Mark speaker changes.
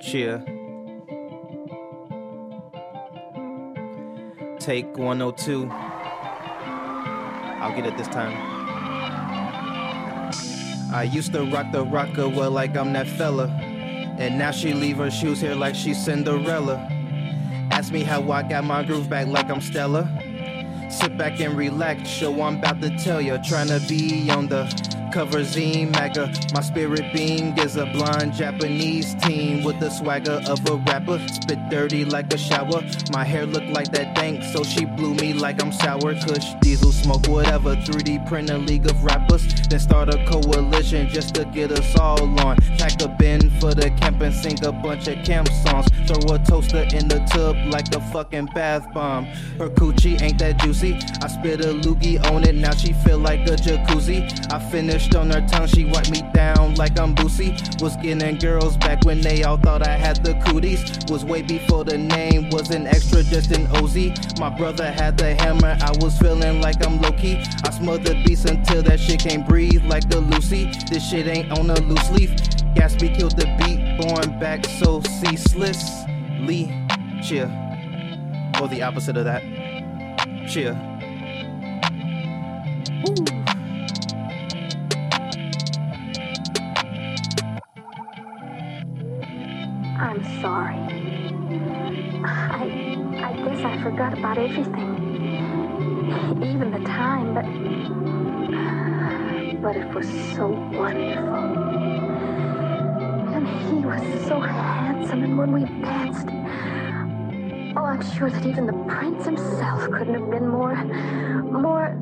Speaker 1: Cheer. Take 102. I'll get it this time. I used to rock the rocker well like I'm that fella. And now she leave her shoes here like she's Cinderella. Ask me how I got my groove back like I'm Stella. Sit back and relax, show I'm about to tell ya. Trying to be on the cover zine maga. My spirit being is a blonde Japanese teen with the swagger of a rapper. Spit dirty like a shower. My hair look like that dank, so she blew me like I'm sour. Kush, diesel, smoke, whatever. 3D print a league of rappers. Then start a coalition just to get us all on. Pack a bin for the camp and sing a bunch of camp songs. Throw a toaster in the tub like a fucking bath bomb. Her coochie ain't that juicy. I spit a loogie on it, now she feel like a jacuzzi. I on her tongue, she wiped me down like I'm Boosie. Was getting girls back when they all thought I had the cooties. Was way before the name was an extra, just an OZ. My brother had the hammer, I was feeling like I'm low key. I smothered beats until that shit can't breathe like the Lucy. This shit ain't on a loose leaf. GVTSBY killed the beat, born back so ceaselessly. Cheer. Or the opposite of that. Cheer.
Speaker 2: I'm sorry. I I guess I forgot about everything. Even the time, but but it was so wonderful. And he was so handsome and when we danced Oh, I'm sure that even the prince himself couldn't have been more more